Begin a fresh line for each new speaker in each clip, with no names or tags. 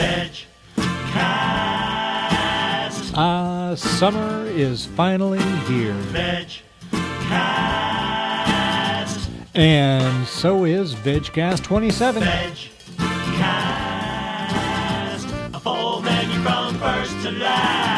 VegCast.
Ah, summer is finally here.
VegCast.
And so is VegCast 27.
VegCast. A full menu from first to last.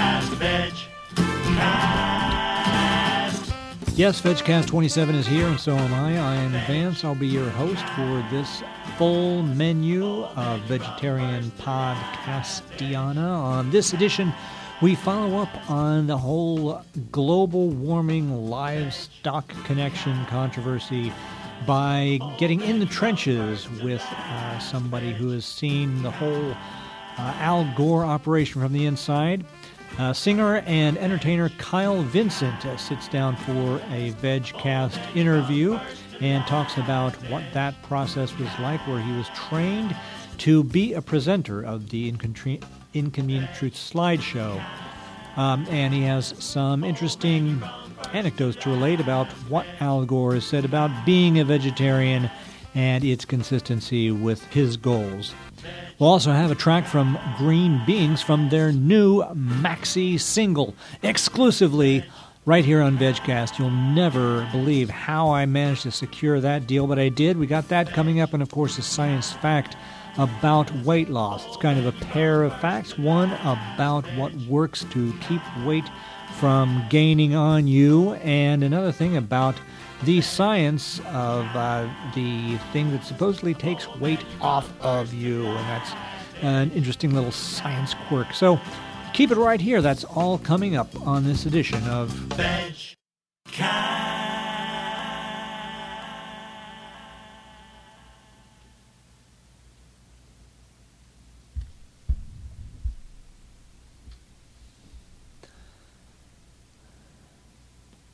Yes, VegCast 27 is here, and so am I. I am Vance. I'll be your host for this full menu of Vegetarian Podcastiana. On this edition, we follow up on the whole global warming livestock connection controversy by getting in the trenches with uh, somebody who has seen the whole uh, Al Gore operation from the inside. Uh, singer and entertainer Kyle Vincent uh, sits down for a VegCast interview and talks about what that process was like, where he was trained to be a presenter of the Inconvenient Truth slideshow. Um, and he has some interesting anecdotes to relate about what Al Gore has said about being a vegetarian and its consistency with his goals. We'll also have a track from Green Beings from their new maxi single, exclusively right here on VegCast. You'll never believe how I managed to secure that deal, but I did. We got that coming up, and of course, a science fact about weight loss. It's kind of a pair of facts. One about what works to keep weight from gaining on you, and another thing about the science of uh, the thing that supposedly takes weight off of you, and that's an interesting little science quirk. So keep it right here. That's all coming up on this edition of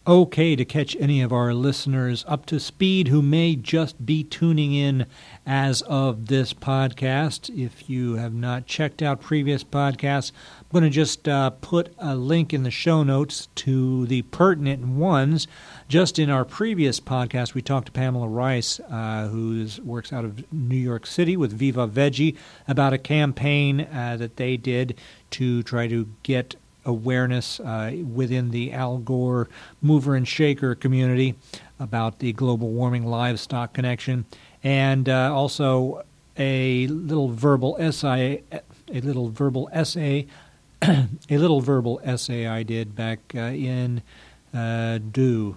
okay to catch any of our listeners up to speed who may just be tuning in as of this podcast. If you have not checked out previous podcasts, I'm going to just uh, put a link in the show notes to the pertinent ones. Just in our previous podcast, we talked to Pamela Rice, uh, who works out of New York City with VivaVegie, about a campaign uh, that they did to try to get awareness uh, within the Al Gore mover and shaker community about the global warming livestock connection, and uh, also a little verbal essay, a little verbal essay, a little verbal essay I did back uh, in uh, Do.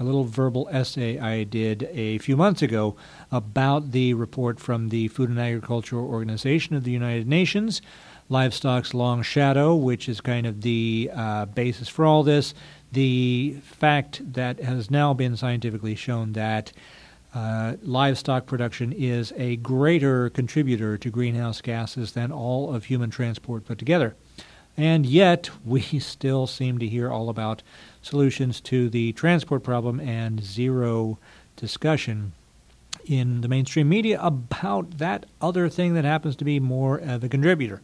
A little verbal essay I did a few months ago about the report from the Food and Agricultural Organization of the United Nations livestock's long shadow, which is kind of the uh, basis for all this. The fact that has now been scientifically shown that uh, livestock production is a greater contributor to greenhouse gases than all of human transport put together. And yet, we still seem to hear all about solutions to the transport problem and zero discussion in the mainstream media about that other thing that happens to be more of a contributor.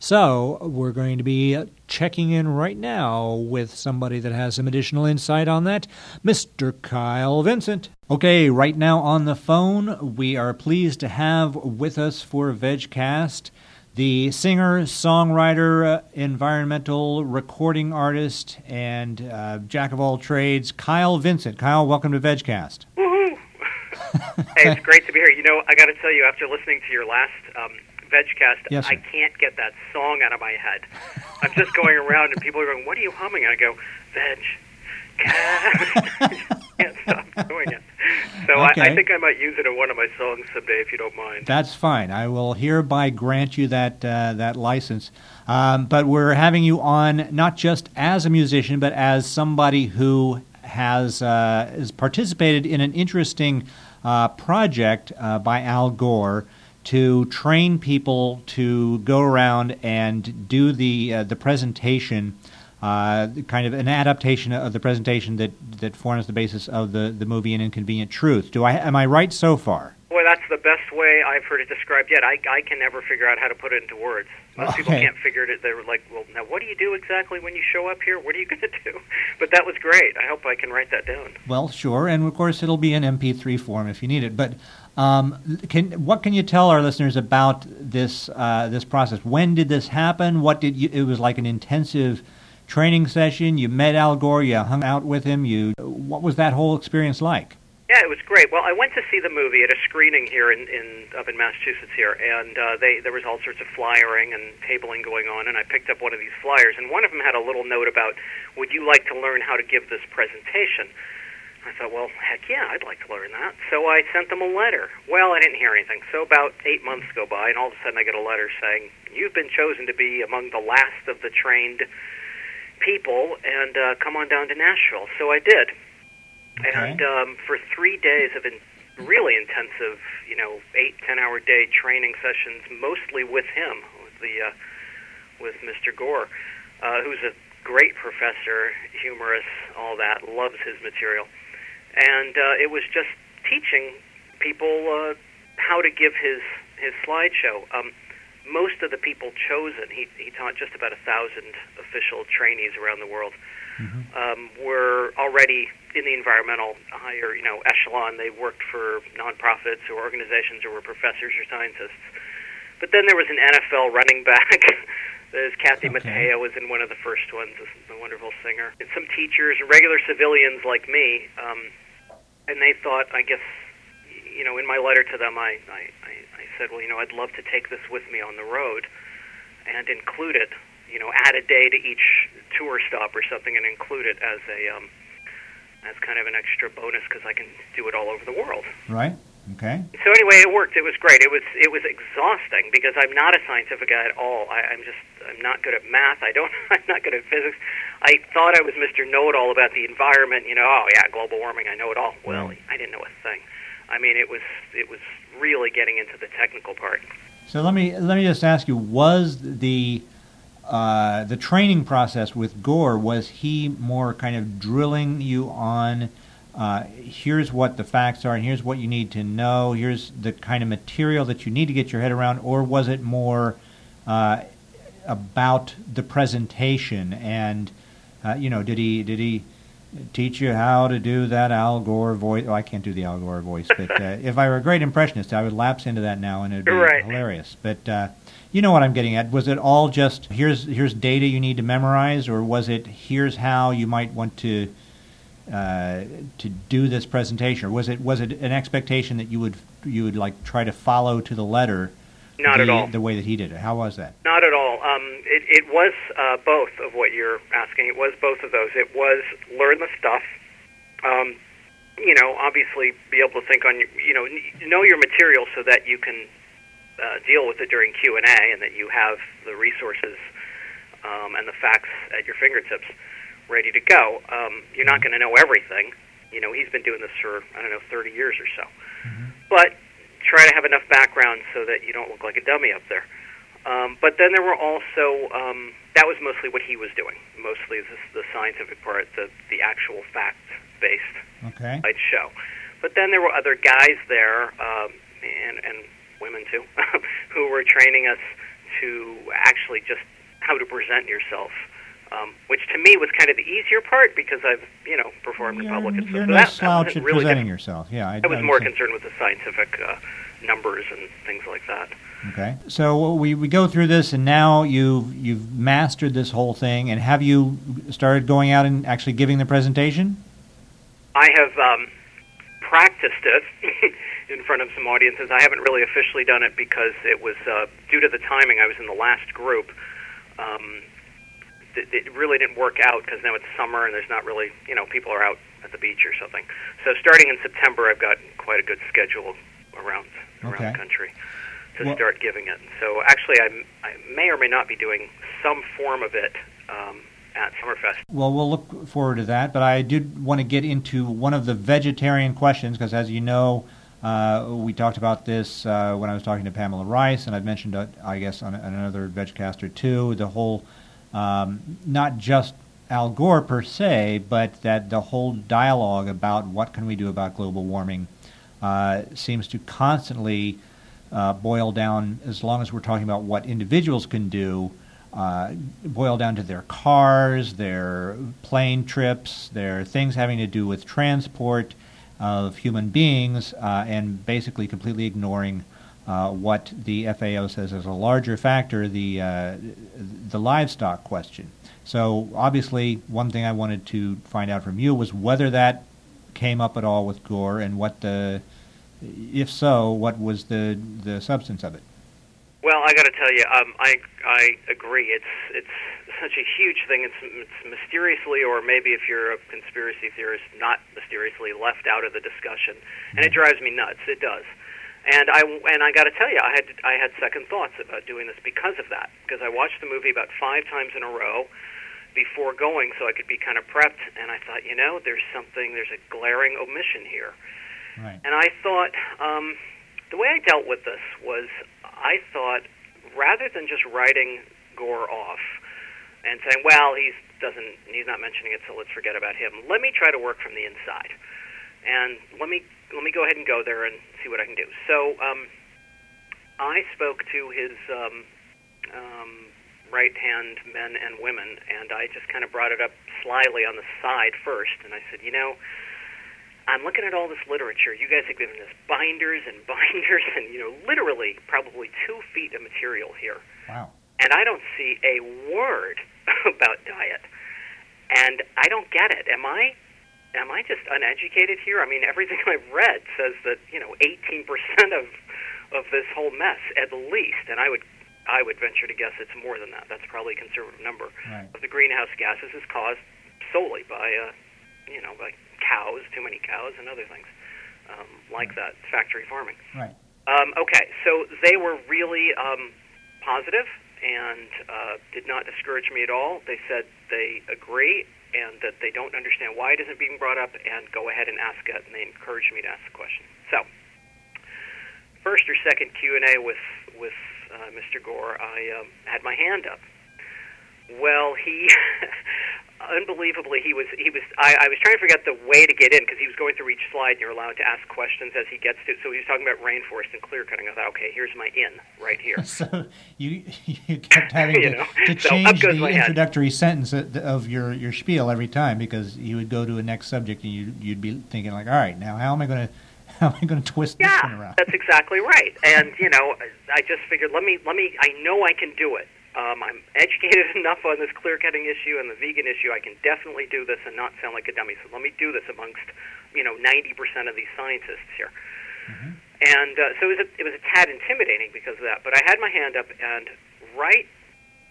So, we're going to be checking in right now with somebody that has some additional insight on that, Mr. Kyle Vincent. Okay, right now on the phone, we are pleased to have with us for VegCast the singer, songwriter, uh, environmental recording artist, and uh, jack of all trades, Kyle Vincent. Kyle, welcome to VegCast.
Woohoo! hey, it's great to be here. You know, I got to tell you, after listening to your last um, VegCast,
Yes, sir.
I can't get that song out of my head. I'm just going around and people are going, "What are you humming?" And I go, "VegCast." can't stop doing it. So I,
Okay.
I think I might use it in one of my songs someday, if you don't mind.
That's fine. I will hereby grant you that uh, that license. Um, but we're having you on not just as a musician, but as somebody who has uh, has participated in an interesting uh, project uh, by Al Gore to train people to go around and do the uh, the presentation. Uh, kind of an adaptation of the presentation that, that forms the basis of the, the movie An Inconvenient Truth. Do I am I right so far?
Well, that's the best way I've heard it described yet. I, I can never figure out how to put it into words. Most people can't figure it. They're like, well, now what do you do exactly when you show up here? What are you going to do? But that was great. I hope I can write that down.
Well, sure, and of course it'll be in MP3 form if you need it. But um, can what can you tell our listeners about this uh, this process? When did this happen? What did you? It was like an intensive training session. You met Al Gore. You hung out with him. You. What was that whole experience like?
Yeah, it was great. Well, I went to see the movie at a screening here in, in up in Massachusetts here, and uh, they there was all sorts of flyering and tabling going on, and I picked up one of these flyers, and one of them had a little note about, "Would you like to learn how to give this presentation?" I thought, well, heck yeah, I'd like to learn that. So I sent them a letter. Well, I didn't hear anything. So about eight months go by, and all of a sudden I get a letter saying, "You've been chosen to be among the last of the trained people, and uh, come on down to Nashville." So I did.
Okay.
And um, for three days of in, really intensive, you know, eight ten hour day training sessions, mostly with him, with the uh, with Mr. Gore, uh, who's a great professor, humorous, all that, loves his material, and uh, it was just teaching people uh, how to give his his slideshow. Um, most of the people chosen, he, he taught just about a thousand official trainees around the world um, were already in the environmental higher, you know, echelon. They worked for nonprofits or organizations or were professors or scientists. But then there was an NFL running back. There's Kathy
Okay.
Mattea was in one of the first ones, a wonderful singer. And some teachers and regular civilians like me, um, and they thought, I guess, you know, in my letter to them, I, I, I said, well, you know, I'd love to take this with me on the road and include it, you know, add a day to each tour stop or something and include it as a um, as kind of an extra bonus because I can do it all over the world.
Right. Okay.
So anyway, it worked. It was great. It was it was exhausting because I'm not a scientific guy at all. I, I'm just I'm not good at math. I don't. I'm not good at physics. I thought I was Mr. Know It All about the environment. You know, oh yeah, global warming. I know it all. Well. I didn't know a thing. I mean, it was it was really getting into the technical part.
So let me let me just ask you: Was the uh, the training process with Gore was he more kind of drilling you on? Uh, here's what the facts are, and here's what you need to know. Here's the kind of material that you need to get your head around, or was it more uh, about the presentation? And uh, you know, did he did he teach you how to do that Al Gore voice? Oh, I can't do the Al Gore voice, but uh, if I were a great impressionist, I would lapse into that now, and it'd be
Right.
hilarious. But uh, you know what I'm getting at? Was it all just here's here's data you need to memorize, or was it here's how you might want to uh, to do this presentation, or was it was it an expectation that you would you would like try to follow to the letter?
Not
the,
at all.
The way that he did it. How was that?
Not at all. Um, it, it was uh, both of what you're asking. It was both of those. It was learn the stuff. Um, you know, obviously, be able to think on your, you know, know your material so that you can uh, deal with it during Q and A, and that you have the resources um, and the facts at your fingertips, ready to go. Um, you're not going to know everything. You know, he's been doing this for I don't know 30 years or so, but try to have enough background so that you don't look like a dummy up there. Um, but then there were also um, that was mostly what he was doing. Mostly this, the scientific part, the the actual fact based
Okay.
I'd show. But then there were other guys there, um, and and women too, who were training us to actually just how to present yourself. Um, which to me was kind of the easier part because I've you know performed in public and So
no
that, that
slouch
wasn't
at
really
presenting yourself. Yeah, I,
I was
I
more concerned with the scientific uh, numbers and things like that.
Okay. So we, we go through this, and now you've you've mastered this whole thing. And have you started going out and actually giving the presentation?
I have um, practiced it in front of some audiences. I haven't really officially done it because it was uh, due to the timing. I was in the last group. Um, it, it really didn't work out because now it's summer and there's not really, you know, people are out at the beach or something. So starting in September, I've got quite a good schedule around around
Okay.
the country to
Well-
start giving it. So actually, I, I may or may not be doing some form of it um, at Summerfest.
Well, we'll look forward to that. But I did want to get into one of the vegetarian questions because, as you know, uh, we talked about this uh, when I was talking to Pamela Rice, and I've mentioned, uh, I guess, on, on another VegCaster too, the whole um, not just Al Gore per se, but that the whole dialogue about what can we do about global warming uh, seems to constantly uh, boil down, as long as we're talking about what individuals can do, uh, boil down to their cars, their plane trips, their things having to do with transport of human beings, uh, and basically completely ignoring uh, what the FAO says is a larger factor, the uh, the livestock question. So obviously, one thing I wanted to find out from you was whether that came up at all with Gore, and what the, if so, what was the the substance of it.
Well, I got to tell you, um, I I agree. It's it's such a huge thing. It's, it's mysteriously, or maybe if you're a conspiracy theorist, not mysteriously left out of the discussion, and it drives me nuts. It does. And I and I got to tell you, I had I had second thoughts about doing this because of that. Because I watched the movie about five times in a row before going, so I could be kind of prepped. And I thought, you know, there's something, there's a glaring omission here.
Right.
And I thought, um, the way I dealt with this was, I thought, rather than just writing Gore off and saying, well, he's doesn't he's not mentioning it, so let's forget about him. Let me try to work from the inside, and let me let me go ahead and go there and see what I can do. So um, I spoke to his um, um, right hand men and women, and I just kind of brought it up slyly on the side first, and I said, you know. I'm looking at all this literature. You guys have given us binders and binders, and you know, literally, probably two feet of material here.
Wow.
And I don't see a word about diet, and I don't get it. Am I am I just uneducated here? I mean, everything I've read says that you know 18% of of this whole mess at least, and I would I would venture to guess it's more than that. That's probably a conservative number
Right.
of the greenhouse gases is caused solely by uh, you know by cows, too many cows, and other things um, like that, factory farming.
Right.
Um, okay, so they were really um, positive and uh, did not discourage me at all. They said they agree and that they don't understand why it isn't being brought up, and go ahead and ask it. And they encouraged me to ask the question. So, first or second Q and A with with uh, Mr. Gore, I um, had my hand up. Well, he unbelievably he was he was I, I was trying to figure out the way to get in because he was going through each slide and you're allowed to ask questions as he gets to so he was talking about rainforest and clear cutting. I thought okay here's my in right here.
So you you kept having
You
to,
know,
to change
goes
the introductory sentence of your, your spiel every time because you would go to a next subject and you you'd be thinking like, all right, now how am I going to how am I going to twist this one around?
that's exactly right. And you know I just figured let me let me I know I can do it um, I'm educated enough on this clear cutting issue and the vegan issue I can definitely do this and not sound like a dummy so let me do this amongst you know 90% of these scientists here And uh, so it was, a, it was a tad intimidating because of that. But I had my hand up, and right,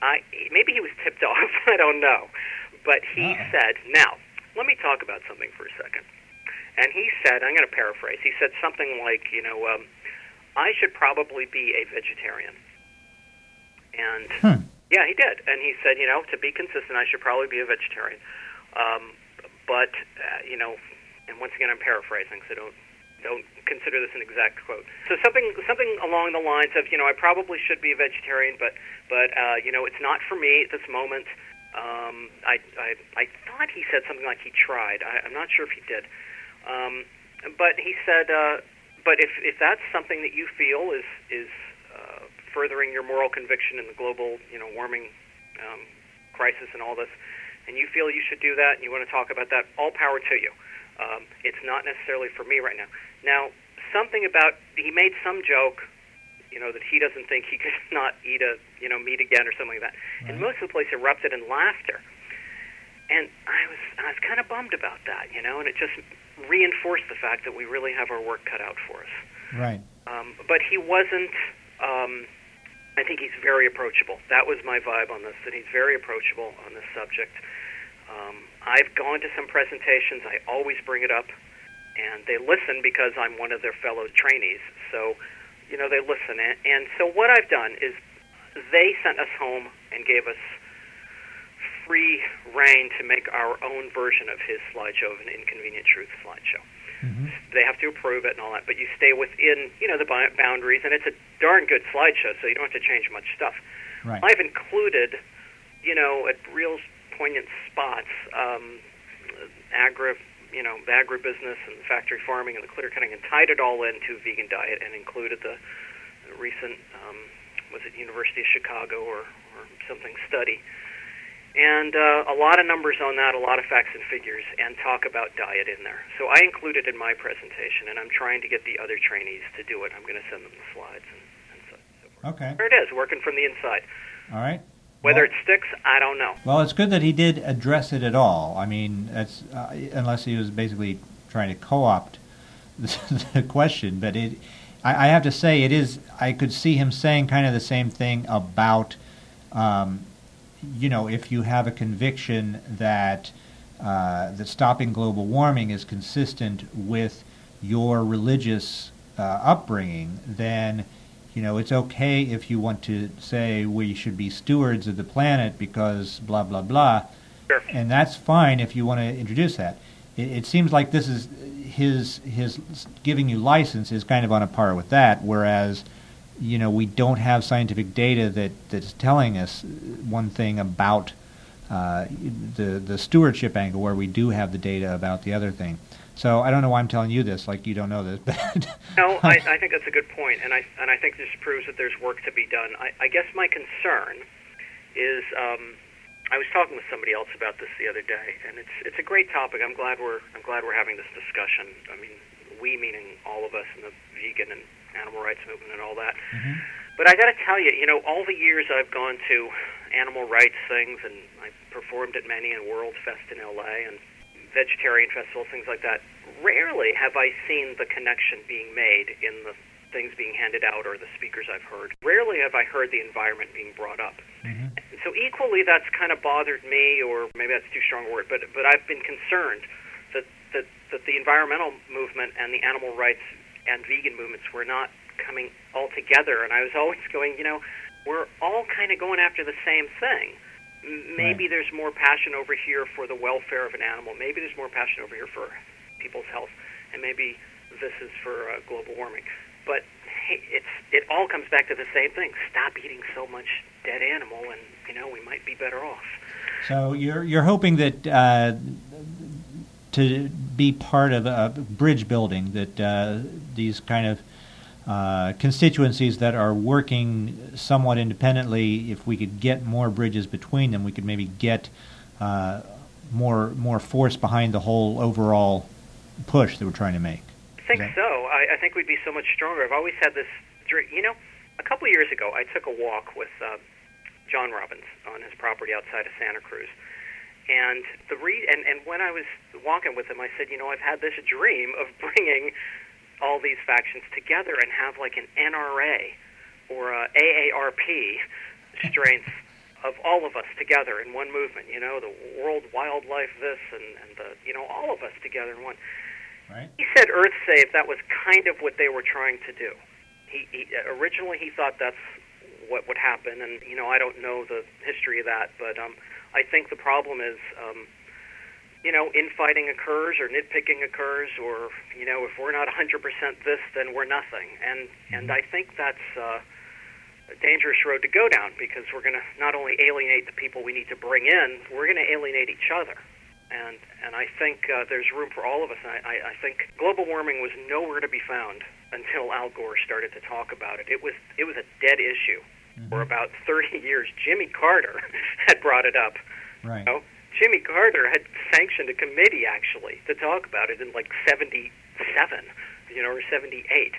I maybe he was tipped off. I don't know, but he
Uh-oh.
said, "Now, let me talk about something for a second. And he said, "I'm going to paraphrase. He said something like, you know, um, I should probably be a vegetarian." And
Hmm.
yeah, he did. And he said, you know, to be consistent, I should probably be a vegetarian. Um, but uh, you know, and once again, I'm paraphrasing, so don't don't consider this an exact quote. So something something along the lines of, you know, I probably should be a vegetarian, but but uh, you know, it's not for me at this moment. Um, I, I I thought he said something like he tried. I, I'm not sure if he did. Um, but he said, uh, but if if that's something that you feel is is furthering your moral conviction in the global, you know, warming um, crisis and all this, and you feel you should do that, and you want to talk about that, all power to you. Um, it's not necessarily for me right now. Now, something about he made some joke, you know, that he doesn't think he could not eat a you know meat again or something like that, and most of the place erupted in laughter. And I was I was kind of bummed about that, you know, and it just reinforced the fact that we really have our work cut out for us.
Right.
Um, but he wasn't. Um, I think he's very approachable. That was my vibe on this. That he's very approachable on this subject. Um, I've gone to some presentations. I always bring it up, and they listen because I'm one of their fellow trainees. So, you know, they listen. And, and so what I've done is they sent us home and gave us free reign to make our own version of his slideshow, of an inconvenient truth slideshow
hmm
they have to approve it and all that, but you stay within, you know, the boundaries, and it's a darn good slideshow, so you don't have to change much stuff.
Right.
I've included, you know, at real poignant spots, um, agri, you know, the agribusiness and factory farming and the clear cutting, and tied it all into vegan diet, and included the, the recent, um, was it University of Chicago or, or something study. And uh, a lot of numbers on that, a lot of facts and figures, and talk about diet in there. So I include it in my presentation, and I'm trying to get the other trainees to do it. I'm going to send them the slides and, and so, so.
Okay.
There it is, working from the inside.
All right.
Whether
Well-
it sticks, I don't know.
Well, it's good that he did address it at all. I mean, that's uh, unless he was basically trying to co-opt the question. But it, I, I have to say, it is. I could see him saying kind of the same thing about, um, you know, if you have a conviction that uh, that stopping global warming is consistent with your religious uh, upbringing, then you know it's okay if you want to say we should be stewards of the planet because blah blah blah,
Sure.
and that's fine if you want to introduce that. It, it seems like this is his his giving you license is kind of on a par with that, whereas you know we don't have scientific data that that's telling us one thing about uh, the the stewardship angle, where we do have the data about the other thing. So I don't know why I'm telling you this, like you don't know this. But
No, I, I think that's a good point, and I and I think this proves that there's work to be done. I, I guess my concern is um, I was talking with somebody else about this the other day, and it's it's a great topic. I'm glad we're I'm glad we're having this discussion. I mean, we meaning all of us in the vegan and animal rights movement and all that. But I got to tell you, you know, all the years I've gone to animal rights things, and I performed at many in World Fest in LA and vegetarian festivals, things like that. Rarely have I seen the connection being made in the things being handed out or the speakers I've heard. Rarely have I heard the environment being brought up.
Mhm.
So equally, that's kind of bothered me, or maybe that's too strong a word, but but I've been concerned that that that the environmental movement and the animal rights and vegan movements were not coming all together. And I was always going, you know, we're all kind of going after the same thing. Maybe
Right.
there's more passion over here for the welfare of an animal. Maybe there's more passion over here for people's health, and maybe this is for uh, global warming. But hey, it's it all comes back to the same thing. Stop eating so much dead animal, and you know we might be better off.
So you're you're hoping that uh, to be part of a bridge building that uh, these kind of uh, constituencies that are working somewhat independently, if we could get more bridges between them, we could maybe get uh, more more force behind the whole overall push that we're trying to make.
I think so. I, I think we'd be so much stronger. I've always had this dream. You know, a couple of years ago, I took a walk with uh, John Robbins on his property outside of Santa Cruz. And the re- and, and when I was walking with him, I said, you know, I've had this dream of bringing all these factions together and have like an NRA or a AARP strength of all of us together in one movement. You know, the World Wildlife this and, and the you know all of us together in one.
Right.
He said Earth Save. That was kind of what they were trying to do. He, he originally he thought that's what would happen, and you know I don't know the history of that, but um, I think the problem is, um, you know, infighting occurs or nitpicking occurs, or you know if we're not 100% this, then we're nothing, and and I think that's. Uh, a dangerous road to go down because we're going to not only alienate the people we need to bring in, we're going to alienate each other and and I think uh, there's room for all of us. And I, I, I think global warming was nowhere to be found until Al Gore started to talk about it. It was it was a dead issue for about 30 years. Jimmy Carter had brought it up.
Right.
You know, Jimmy Carter had sanctioned a committee actually to talk about it in like 77, you know, or 78.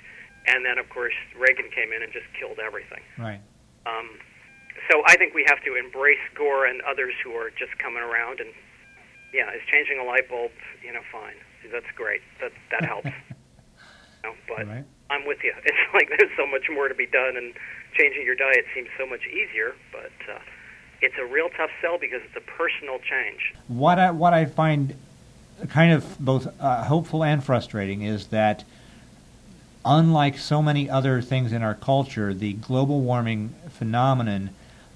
And then of course Reagan came in and just killed everything.
Right.
Um, so I think we have to embrace Gore and others who are just coming around and yeah, is changing a light bulb, you know, fine. That's great. That that helps. you know, but
Right.
I'm with you. It's like there's so much more to be done, and changing your diet seems so much easier. But uh, it's a real tough sell because it's a personal change.
What I, what I find kind of both uh, hopeful and frustrating is that, unlike so many other things in our culture, the global warming phenomenon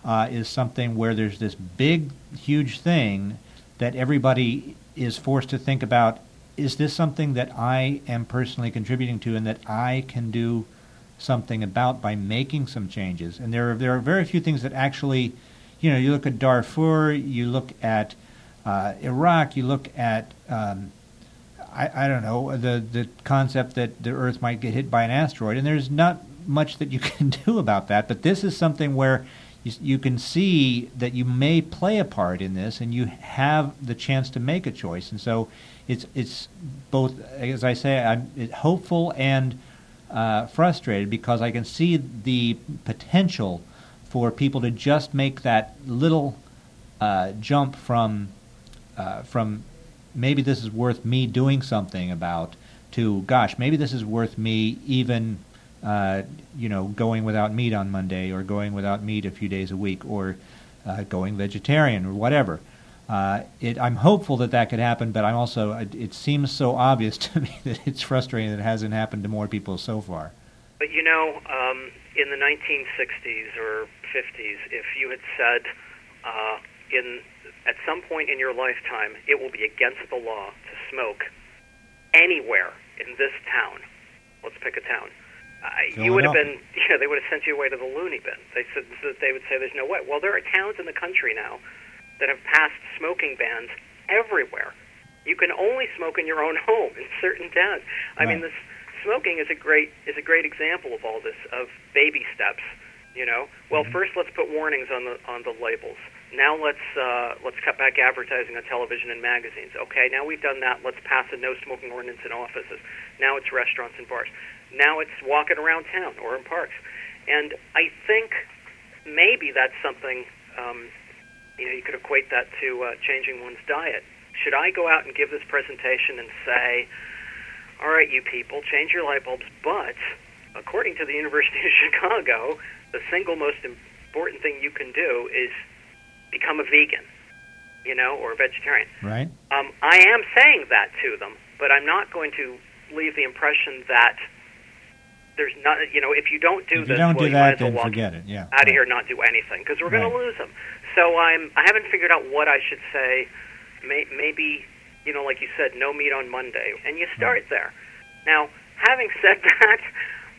uh, is something where there's this big, huge thing that everybody is forced to think about is this something that I am personally contributing to and that I can do something about by making some changes? And there are, there are very few things that actually, you know, you look at Darfur, you look at uh, Iraq, you look at, um, I, I don't know, the, the concept that the Earth might get hit by an asteroid, and there's not much that you can do about that. But this is something where you, you can see that you may play a part in this, and you have the chance to make a choice. And so, it's it's both, as I say, I'm hopeful and uh, frustrated because I can see the potential for people to just make that little uh, jump from uh, from maybe this is worth me doing something about to gosh maybe this is worth me even uh, you know going without meat on Monday or going without meat a few days a week or uh, going vegetarian or whatever. Uh, it, I'm hopeful that that could happen, but I'm also it seems so obvious to me that it's frustrating that it hasn't happened to more people so far.
But you know, um, in the 1960s or 50s, if you had said uh, in at some point in your lifetime it will be against the law to smoke anywhere in this town, let's pick a town. Uh, you would have been, yeah, they would have sent you away to the loony bin. They said that they would say there's no way. Well, there are towns in the country now that have passed smoking bans everywhere. You can only smoke in your own home in certain towns. I mean, this smoking is a great is a great example of all this of baby steps. You know, well, mm-hmm. first let's put warnings on the on the labels. Now let's uh, let's cut back advertising on television and magazines. Okay, now we've done that. Let's pass a no smoking ordinance in offices. Now it's restaurants and bars. Now it's walking around town or in parks. And I think maybe that's something. Um, you know, you could equate that to uh, changing one's diet. Should I go out and give this presentation and say, "All right, you people, change your light bulbs," but according to the University of Chicago, the single most important thing you can do is become a vegan, you know, or a vegetarian.
Right.
Um, I am saying that to them, but I'm not going to leave the impression that there's not, you know, if you don't do
if
this,
you don't
well,
do that,
might as well
then forget it. Yeah.
out of here and not do anything because we're going
Right.
to lose them. So I'm, I haven't figured out what I should say. May, maybe, you know, like you said, no meat on Monday, and you start there. Now, having said that,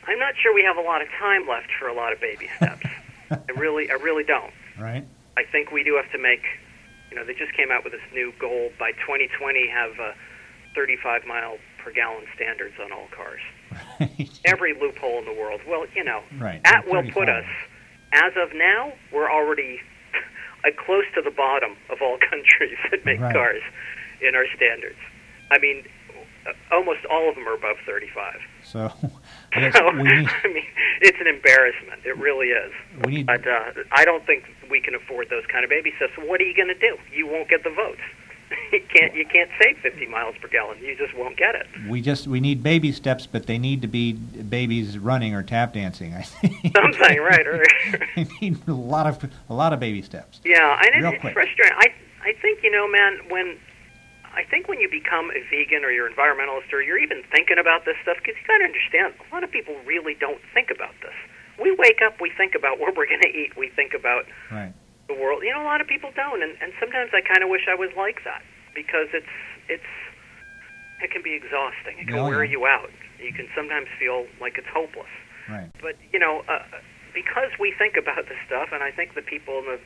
I'm not sure we have a lot of time left for a lot of baby steps. I really, I really don't.
Right.
I think we do have to make, you know, they just came out with this new goal by 2020 have uh, 35 mile per gallon standards on all cars.
Right.
Every loophole in the world. Well, you know,
Right.
that will put us, as of now, we're already uh, close to the bottom of all countries that make
Right.
cars in our standards. I mean, uh, almost all of them are above 35.
So guess
So,
we need
I mean, it's an embarrassment. It really is.
need
But uh, I don't think we can afford those kind of baby steps. So what are you going to do? You won't get the votes. You can't. You can't say 50 miles per gallon. You just won't get it.
we just we need baby steps, but they need to be babies running or tap dancing. I think
Something, right? right.
we need a lot of a lot of baby steps.
Yeah, and
Real
it, it's frustrating. I I think you know, man, when I think when you become a vegan or you're environmentalist or you're even thinking about this stuff, because you got to understand, a lot of people really don't think about this. We wake up, we think about what we're going to eat, we think about
Right.
The world. You know, a lot of people don't, and and sometimes I kind of wish I was like that because it's it's it can be exhausting. It can
Oh,
wear
yeah.
you out. You can sometimes feel like it's hopeless
Right.
but you know, uh, because we think about this stuff, and I think the people in the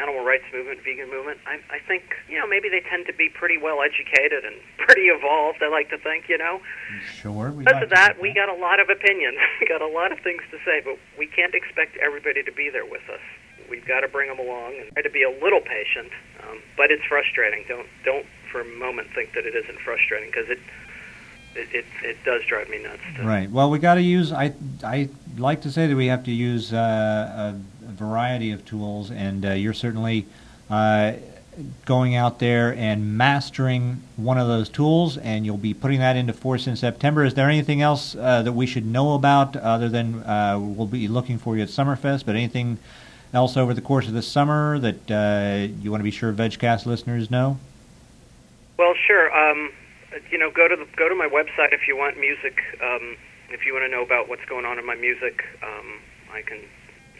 animal rights movement, vegan movement, I, I think you know maybe they tend to be pretty well educated and pretty evolved. I like to think, you know.
Sure. We
Because
like
of that, we got a lot of opinions. we got a lot of things to say, but we can't expect everybody to be there with us. We've got to bring them along and try to be a little patient. Um, but it's frustrating. Don't don't for a moment think that it isn't frustrating because it, it it it does drive me nuts.
Right. Well, we got to use. I I like to say that we have to use uh, a, a variety of tools, and uh, you're certainly uh, going out there and mastering one of those tools, and you'll be putting that into force in September. Is there anything else uh, that we should know about other than uh, we'll be looking for you at Summerfest? But anything else over the course of the summer that uh, you want to be sure VegCast listeners know?
Well, sure. Um, you know, go to the, go to my website if you want music. Um, if you want to know about what's going on in my music, um, I can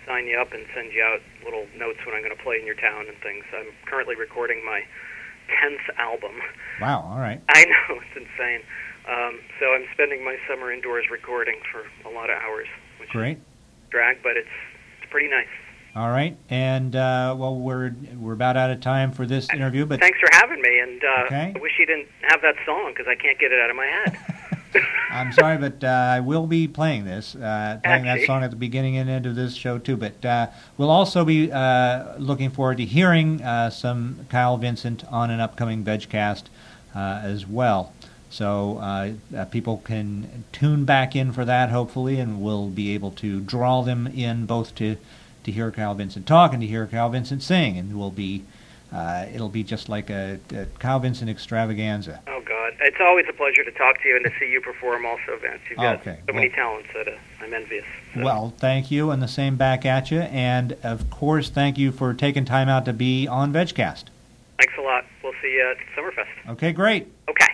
sign you up and send you out little notes when I'm going to play in your town and things. I'm currently recording my tenth album.
Wow. All right.
I know it's insane. Um, so I'm spending my summer indoors recording for a lot of hours, which
Great.
is drag, but it's it's pretty nice.
All right, and uh, well, we're we're about out of time for this interview, but
Thanks for having me, and uh,
Okay.
I wish you didn't have that song because I can't get it out of my head.
I'm sorry, but uh, I will be playing this, uh, playing that song at the beginning and end of this show too. But uh, we'll also be uh, looking forward to hearing uh, some Kyle Vincent on an upcoming VegCast uh, as well. So uh, uh, people can tune back in for that, hopefully, and we'll be able to draw them in both to to hear Kyle Vincent talk and to hear Kyle Vincent sing, and we'll be. Uh, it'll be just like a, a Kyle Vincent extravaganza.
Oh God, it's always a pleasure to talk to you and to see you perform. Also, Vince, you've got
Okay,
so many
well-
talents that uh, I'm envious. So,
Well, thank you, and the same back at you. And of course, thank you for taking time out to be on VegCast.
thanks a lot. We'll see you at Summerfest.
Okay, great.
Okay.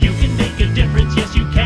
You can make a difference, yes you can,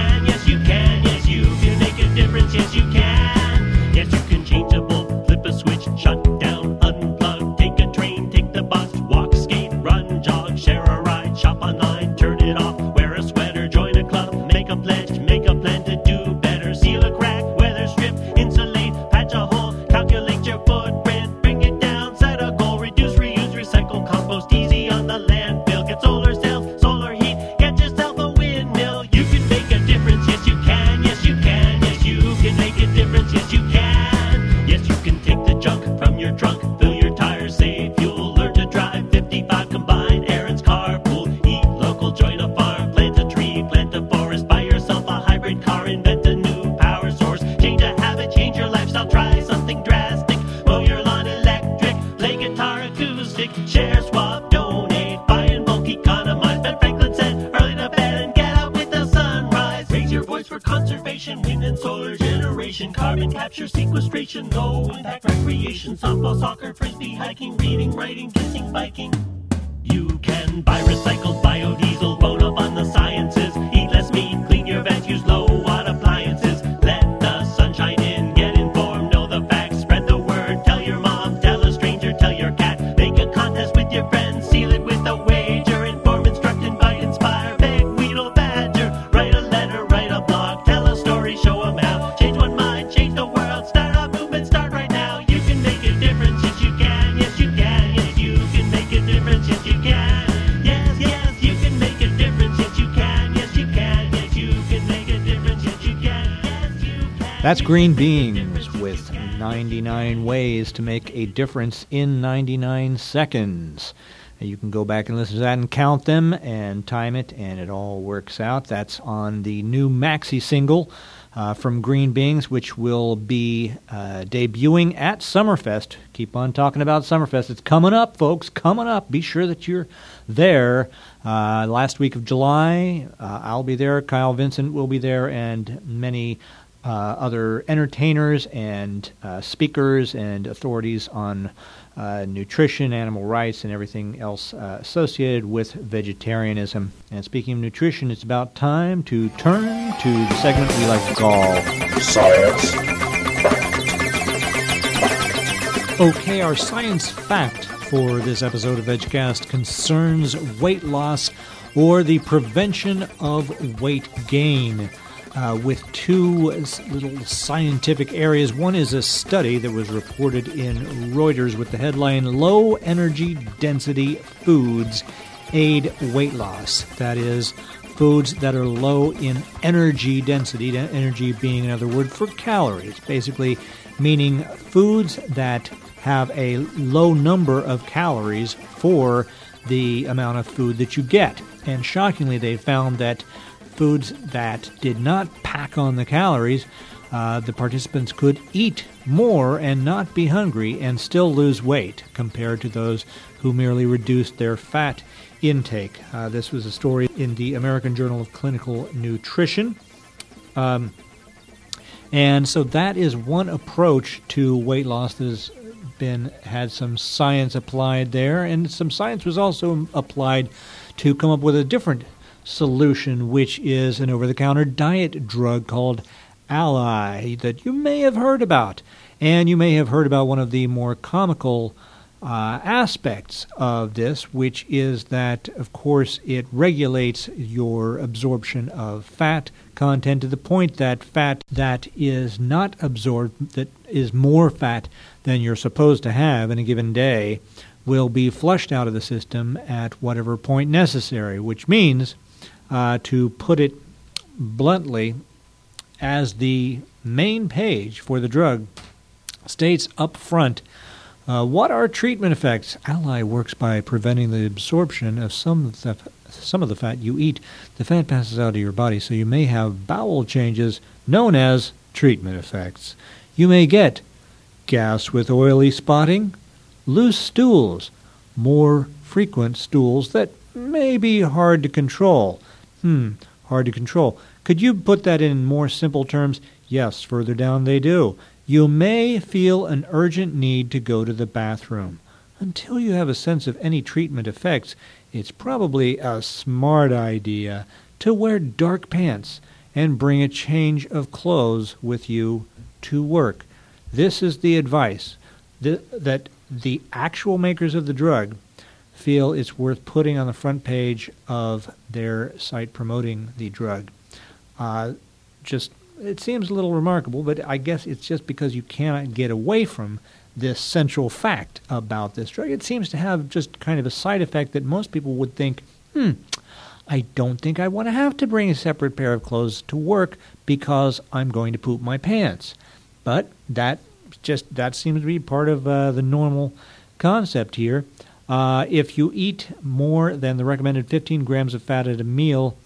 capture, sequestration, low impact recreation, softball, soccer, frisbee, hiking, reading, writing, kissing, biking. You can buy recycled biodiesel, bone up on the sciences,
Green Beans with 99 ways to make a difference in 99 seconds. You can go back and listen to that and count them and time it, and it all works out. That's on the new maxi single uh, from Green Beans, which will be uh, debuting at Summerfest. Keep on talking about Summerfest. It's coming up, folks. Coming up. Be sure that you're there. Uh, last week of July, uh, I'll be there. Kyle Vincent will be there, and many uh, other entertainers and uh, speakers and authorities on uh, nutrition, animal rights, and everything else uh, associated with vegetarianism. And speaking of nutrition, it's about time to turn to the segment we like to call
Science.
Okay, our science fact for this episode of VegCast concerns weight loss or the prevention of weight gain. Uh, with two little scientific areas. One is a study that was reported in Reuters with the headline Low Energy Density Foods Aid Weight Loss. That is, foods that are low in energy density, energy being another word for calories, basically meaning foods that have a low number of calories for the amount of food that you get. And shockingly, they found that foods that did not pack on the calories, uh, the participants could eat more and not be hungry and still lose weight compared to those who merely reduced their fat intake. Uh, this was a story in the American Journal of Clinical Nutrition. Um, and so that is one approach to weight loss that has been had some science applied there, and some science was also applied to come up with a different solution, which is an over-the-counter diet drug called Alli that you may have heard about, and you may have heard about one of the more comical uh, aspects of this, which is that, of course, it regulates your absorption of fat content to the point that fat that is not absorbed, that is more fat than you're supposed to have in a given day, will be flushed out of the system at whatever point necessary, which means uh, to put it bluntly, as the main page for the drug states up front. Uh, what are treatment effects? Alli works by preventing the absorption of some of the, some of the fat you eat. The fat passes out of your body, so you may have bowel changes known as treatment effects. You may get gas with oily spotting, loose stools, more frequent stools that may be hard to control. Hmm, hard to control. Could you put that in more simple terms? Yes, further down they do. You may feel an urgent need to go to the bathroom. Until you have a sense of any treatment effects, it's probably a smart idea to wear dark pants and bring a change of clothes with you to work. This is the advice that the actual makers of the drug feel it's worth putting on the front page of their site promoting the drug. Uh, just it seems a little remarkable, but I guess it's just because you cannot get away from this central fact about this drug. It seems to have just kind of a side effect that most people would think, hmm, I don't think I want to have to bring a separate pair of clothes to work because I'm going to poop my pants. But that just that seems to be part of uh, the normal concept here. Uh, if you eat more than the recommended 15 grams of fat at a meal,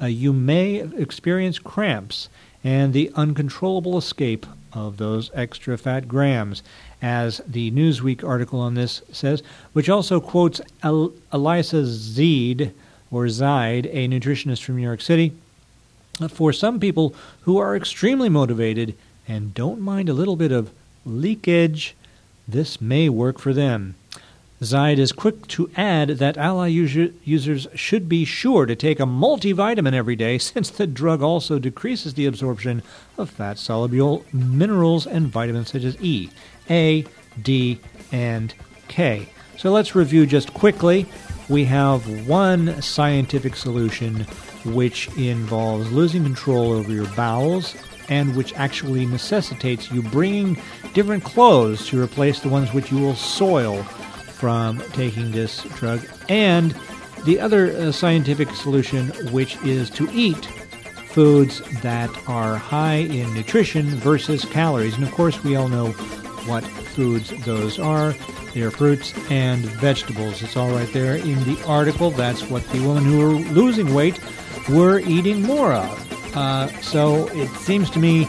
uh, you may experience cramps and the uncontrollable escape of those extra fat grams, as the Newsweek article on this says, which also quotes El- Elisa Zede, or Zide, a nutritionist from New York City. For some people who are extremely motivated and don't mind a little bit of leakage, this may work for them. Zide is quick to add that Alli user, users should be sure to take a multivitamin every day since the drug also decreases the absorption of fat soluble minerals and vitamins such as E, A, D, and K. So let's review just quickly. We have one scientific solution which involves losing control over your bowels and which actually necessitates you bringing different clothes to replace the ones which you will soil from taking this drug, and the other uh, scientific solution, which is to eat foods that are high in nutrition versus calories. And of course, we all know what foods those are. They are fruits and vegetables. It's all right there in the article. That's what the women who are losing weight were eating more of. Uh, so it seems to me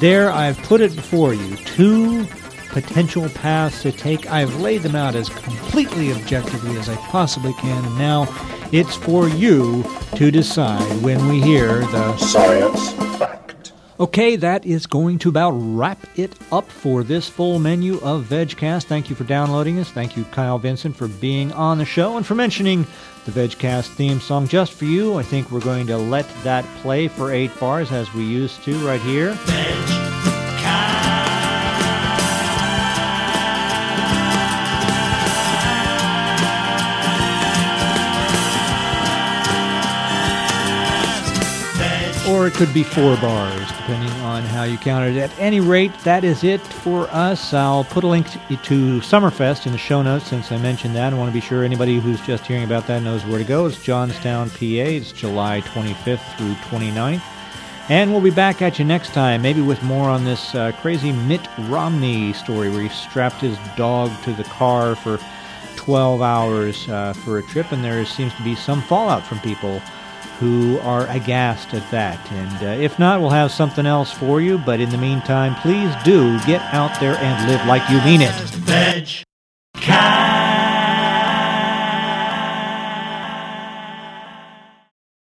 there I've put it before you. Two potential paths to take. I've laid them out as completely objectively as I possibly can, and now it's for you to decide when we hear the
science fact.
Okay, that is going to about wrap it up for this full menu of VegCast. Thank you for downloading us. Thank you, Kyle Vincent, for being on the show and for mentioning the VegCast theme song just for you. I think we're going to let that play for eight bars as we used to right here. It could be four bars, depending on how you count it. At any rate, that is it for us. I'll put a link to Summerfest in the show notes since I mentioned that. I want to be sure anybody who's just hearing about that knows where to go. It's Johnstown, PA. It's July 25th through 29th. And we'll be back at you next time, maybe with more on this uh, crazy Mitt Romney story where he strapped his dog to the car for 12 hours uh, for a trip, and there seems to be some fallout from people who are aghast at that. And uh, if not, we'll have something else for you. But in the meantime, please do get out there and live like you mean it.
Veg.